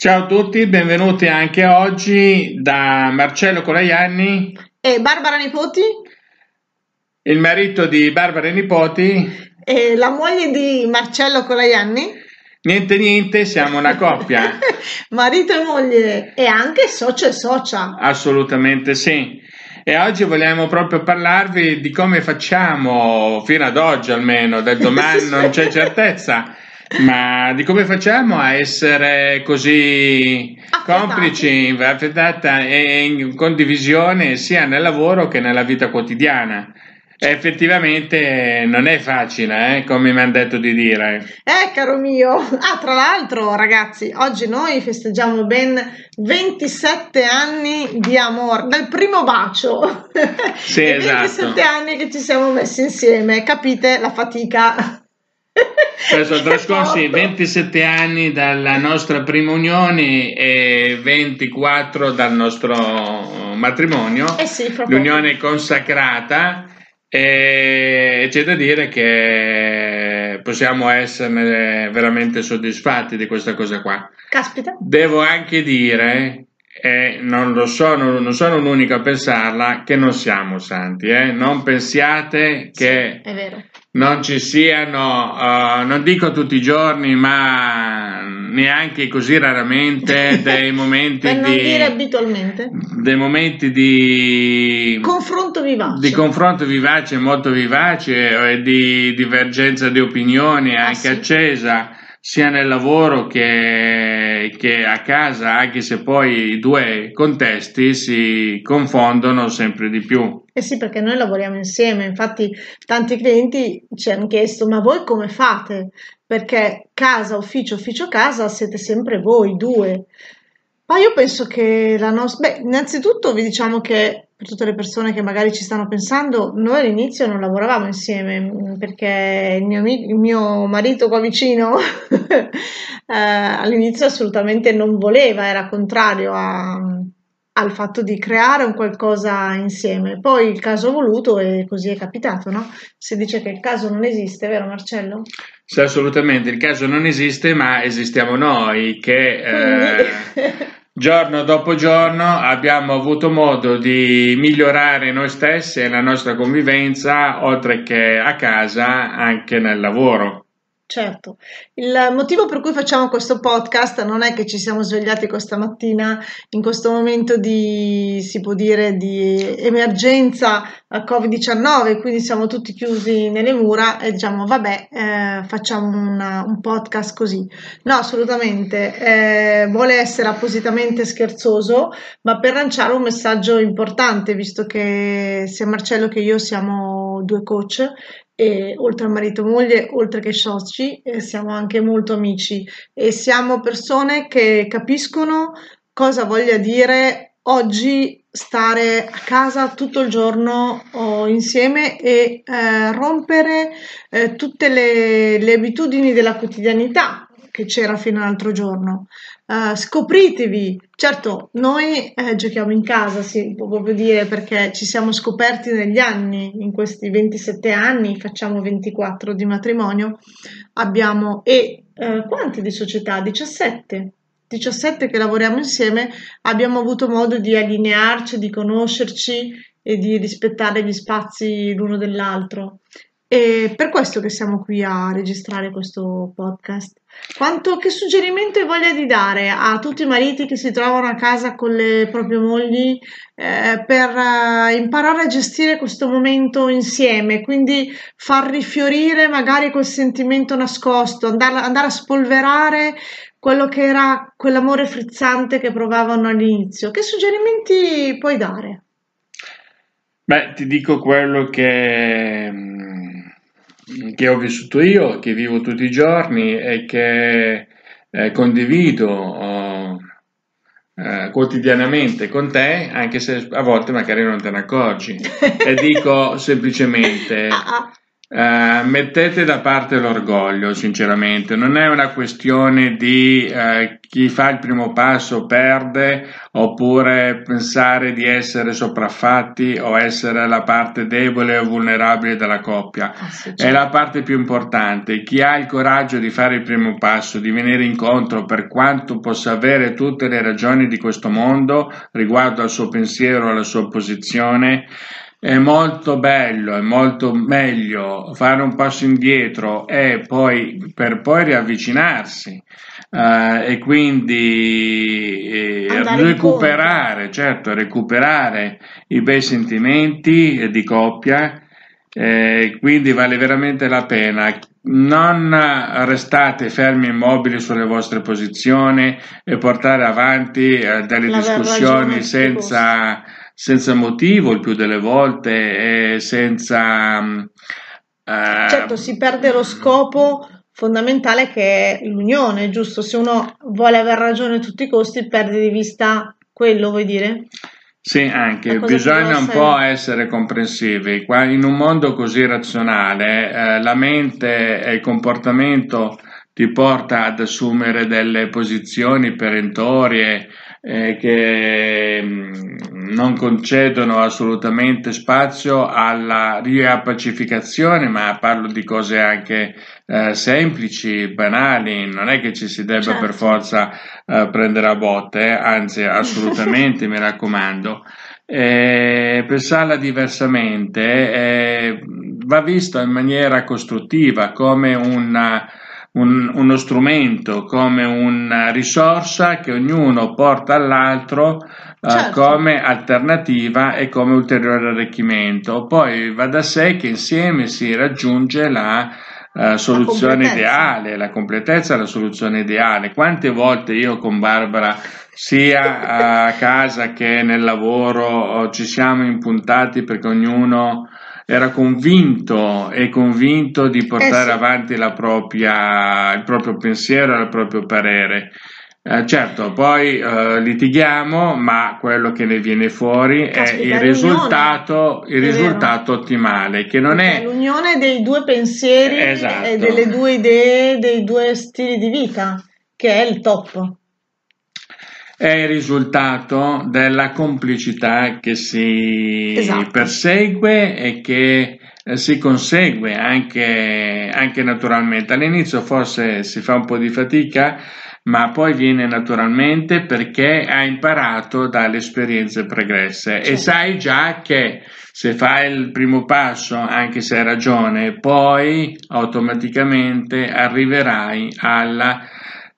Ciao a tutti, benvenuti anche oggi da Marcello Colaianni e Barbara Nipoti, il marito di Barbara Nipoti e la moglie di Marcello Colaianni. Niente niente, siamo una coppia. marito e moglie e anche socio e socia. Assolutamente sì. E oggi vogliamo proprio parlarvi di come facciamo, fino ad oggi almeno, del domani non c'è certezza ma di come facciamo a essere così complici affettata e in condivisione sia nel lavoro che nella vita quotidiana? Effettivamente non è facile, eh, come mi hanno detto di dire. Eh, caro mio. Ah, tra l'altro, ragazzi, oggi noi festeggiamo ben 27 anni di amore, dal primo bacio. Sì, esatto. 27 anni che ci siamo messi insieme, capite la fatica sono trascorsi 27 anni dalla nostra prima unione e 24 dal nostro matrimonio. Eh sì, L'unione consacrata e c'è da dire che possiamo esserne veramente soddisfatti di questa cosa qua. Caspita. Devo anche dire e non lo sono, non sono l'unico a pensarla, che non siamo santi, eh? non pensiate che sì, non ci siano, uh, non dico tutti i giorni, ma neanche così raramente dei momenti per non di dire abitualmente. dei momenti di confronto vivace. di confronto vivace molto vivace e di divergenza di opinioni ah, anche sì? accesa sia nel lavoro che, che, a casa, anche se poi i due contesti si confondono sempre di più. Eh sì, perché noi lavoriamo insieme, infatti tanti clienti ci hanno chiesto ma voi come fate? Perché casa, ufficio, ufficio, casa siete sempre voi due. Ma io penso che la nostra... Beh, innanzitutto vi diciamo che per tutte le persone che magari ci stanno pensando, noi all'inizio non lavoravamo insieme mm, perché il mio, il mio marito qua vicino eh, all'inizio assolutamente non voleva, era contrario a, al fatto di creare un qualcosa insieme. Poi il caso ha voluto e così è capitato, no? Si dice che il caso non esiste, vero Marcello? Sì, assolutamente, il caso non esiste, ma esistiamo noi che... Eh... Giorno dopo giorno abbiamo avuto modo di migliorare noi stessi e la nostra convivenza, oltre che a casa, anche nel lavoro. Certo, il motivo per cui facciamo questo podcast non è che ci siamo svegliati questa mattina in questo momento di, si può dire, di emergenza Covid-19, quindi siamo tutti chiusi nelle mura e diciamo vabbè eh, facciamo una, un podcast così. No, assolutamente, eh, vuole essere appositamente scherzoso, ma per lanciare un messaggio importante, visto che sia Marcello che io siamo due coach e oltre a marito e moglie, oltre che soci, eh, siamo anche molto amici. E siamo persone che capiscono cosa voglia dire oggi stare a casa tutto il giorno oh, insieme e eh, rompere eh, tutte le, le abitudini della quotidianità che c'era fino all'altro giorno. Uh, scopritevi, certo, noi eh, giochiamo in casa, si può proprio dire, perché ci siamo scoperti negli anni, in questi 27 anni, facciamo 24 di matrimonio, abbiamo e eh, quanti di società? 17. 17 che lavoriamo insieme, abbiamo avuto modo di allinearci, di conoscerci e di rispettare gli spazi l'uno dell'altro. E per questo che siamo qui a registrare questo podcast. Quanto, che suggerimento hai voglia di dare a tutti i mariti che si trovano a casa con le proprie mogli eh, per uh, imparare a gestire questo momento insieme, quindi far rifiorire magari quel sentimento nascosto, andare, andare a spolverare quello che era quell'amore frizzante che provavano all'inizio. Che suggerimenti puoi dare? Beh, ti dico quello che che ho vissuto io, che vivo tutti i giorni e che eh, condivido oh, eh, quotidianamente con te, anche se a volte magari non te ne accorgi. e dico semplicemente, ah, ah. Uh, mettete da parte l'orgoglio, sinceramente, non è una questione di uh, chi fa il primo passo perde oppure pensare di essere sopraffatti o essere la parte debole o vulnerabile della coppia. Ah, sì, certo. È la parte più importante. Chi ha il coraggio di fare il primo passo, di venire incontro per quanto possa avere tutte le ragioni di questo mondo riguardo al suo pensiero, alla sua posizione, è molto bello, è molto meglio fare un passo indietro e poi per poi riavvicinarsi uh, e quindi eh, recuperare, certo, recuperare i bei sentimenti di coppia. Eh, quindi vale veramente la pena. Non restate fermi immobili sulle vostre posizioni e portare avanti eh, delle la discussioni senza senza motivo il più delle volte e senza... Mm, eh... Certo, si perde lo scopo fondamentale che è l'unione, giusto? Se uno vuole aver ragione a tutti i costi, perde di vista quello, vuoi dire? Sì, anche bisogna un po' essere comprensivi. In un mondo così razionale, eh, la mente e il comportamento ti porta ad assumere delle posizioni perentorie eh, che mm, non concedono assolutamente spazio alla riappacificazione, ma parlo di cose anche eh, semplici, banali, non è che ci si debba certo. per forza eh, prendere a botte, eh, anzi assolutamente mi raccomando. Pensarla diversamente eh, va vista in maniera costruttiva come una un, uno strumento, come una risorsa che ognuno porta all'altro eh, certo. come alternativa e come ulteriore arricchimento. Poi va da sé che insieme si raggiunge la uh, soluzione la ideale, la completezza la soluzione ideale. Quante volte io con Barbara sia a casa che nel lavoro ci siamo impuntati perché ognuno era convinto e convinto di portare eh sì. avanti propria, il proprio pensiero e il proprio parere. Eh, certo, poi eh, litighiamo, ma quello che ne viene fuori Caspita, è il risultato, il risultato ottimale, che non Perché è l'unione dei due pensieri esatto. e delle due idee, dei due stili di vita, che è il top è il risultato della complicità che si esatto. persegue e che eh, si consegue anche, anche naturalmente. All'inizio forse si fa un po' di fatica, ma poi viene naturalmente perché hai imparato dalle esperienze pregresse certo. e sai già che se fai il primo passo, anche se hai ragione, poi automaticamente arriverai alla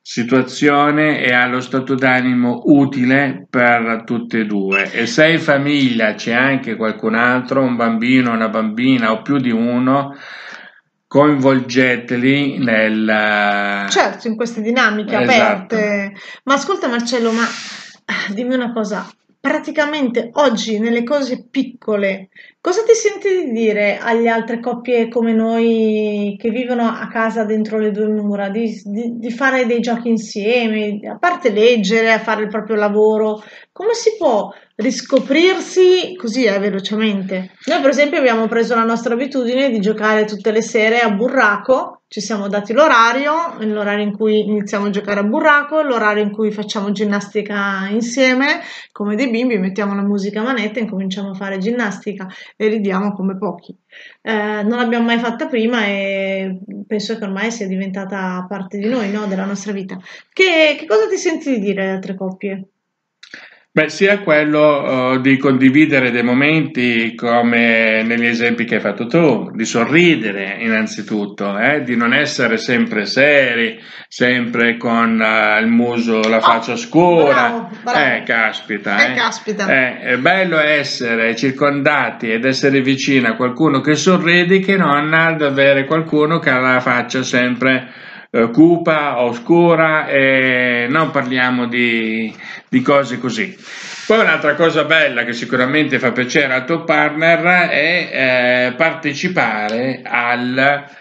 situazione e allo stato d'animo utile per tutte e due e se in famiglia c'è anche qualcun altro, un bambino, una bambina o più di uno, coinvolgeteli nel... Certo, in queste dinamiche esatto. aperte. Ma ascolta Marcello, ma dimmi una cosa, praticamente oggi nelle cose piccole, cosa ti senti di dire alle altre coppie come noi che vivono a casa dentro le due mura, di, di, di, fare dei giochi insieme, a parte leggere, a fare il proprio lavoro, come si può riscoprirsi così eh, velocemente? Noi per esempio abbiamo preso la nostra abitudine di giocare tutte le sere a burraco ci siamo dati l'orario, l'orario in cui iniziamo a giocare a burraco, l'orario in cui facciamo ginnastica insieme, come dei bimbi, mettiamo la musica a manetta e incominciamo a fare ginnastica e ridiamo come pochi. Eh, non l'abbiamo mai fatta prima e penso che ormai sia diventata parte di noi, no? della nostra vita. Che, che cosa ti senti di dire alle altre coppie? Beh, sia quello uh, di condividere dei momenti come negli esempi che hai fatto tu, di sorridere innanzitutto, eh? di non essere sempre seri, sempre con uh, il muso, la oh, faccia scura. Bravo, bravo. Eh, caspita. Eh, eh. caspita. Eh, è bello essere circondati ed essere vicini a qualcuno che sorridi che non ad avere qualcuno che ha la faccia sempre eh, cupa, oscura e non parliamo di, di cose così. Poi un'altra cosa bella che sicuramente fa piacere al tuo partner è eh, partecipare al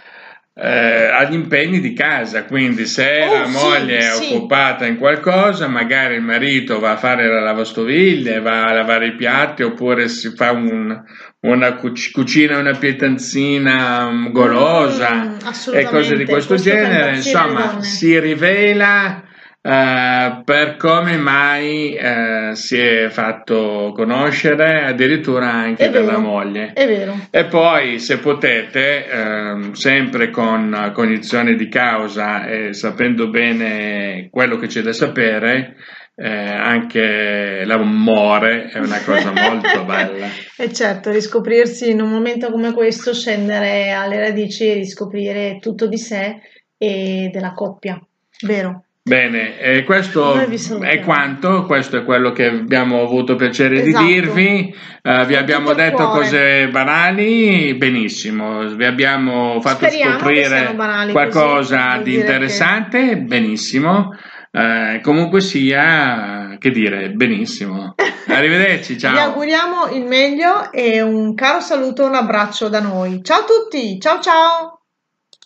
eh, agli impegni di casa, quindi se Oh, la sì, moglie è sì. occupata in qualcosa, magari il marito va a fare la lavastoviglie, va a lavare i piatti oppure si fa un- una cuc- cucina una pietanzina mm, golosa Mm, e assolutamente. cose di questo, Questo genere, insomma, si rivela eh, per come mai eh, si è fatto conoscere addirittura anche È dalla vero. moglie. È vero. E poi, se potete, ehm, sempre con cognizione di causa e sapendo bene quello che c'è da sapere, eh, anche l'amore è una cosa molto bella. E certo, riscoprirsi in un momento come questo, scendere alle radici e riscoprire tutto di sé e della coppia. Vero? Bene, e questo vi è quanto, questo è quello che abbiamo avuto piacere Esatto. di dirvi. Eh, vi abbiamo detto cuore. cose banali, benissimo, vi abbiamo fatto Speriamo scoprire qualcosa così di dire che- interessante, benissimo. Eh, comunque sia, che dire, benissimo. Arrivederci, Vi ciao. auguriamo il meglio e un caro saluto, un abbraccio da noi. Ciao a tutti, ciao ciao!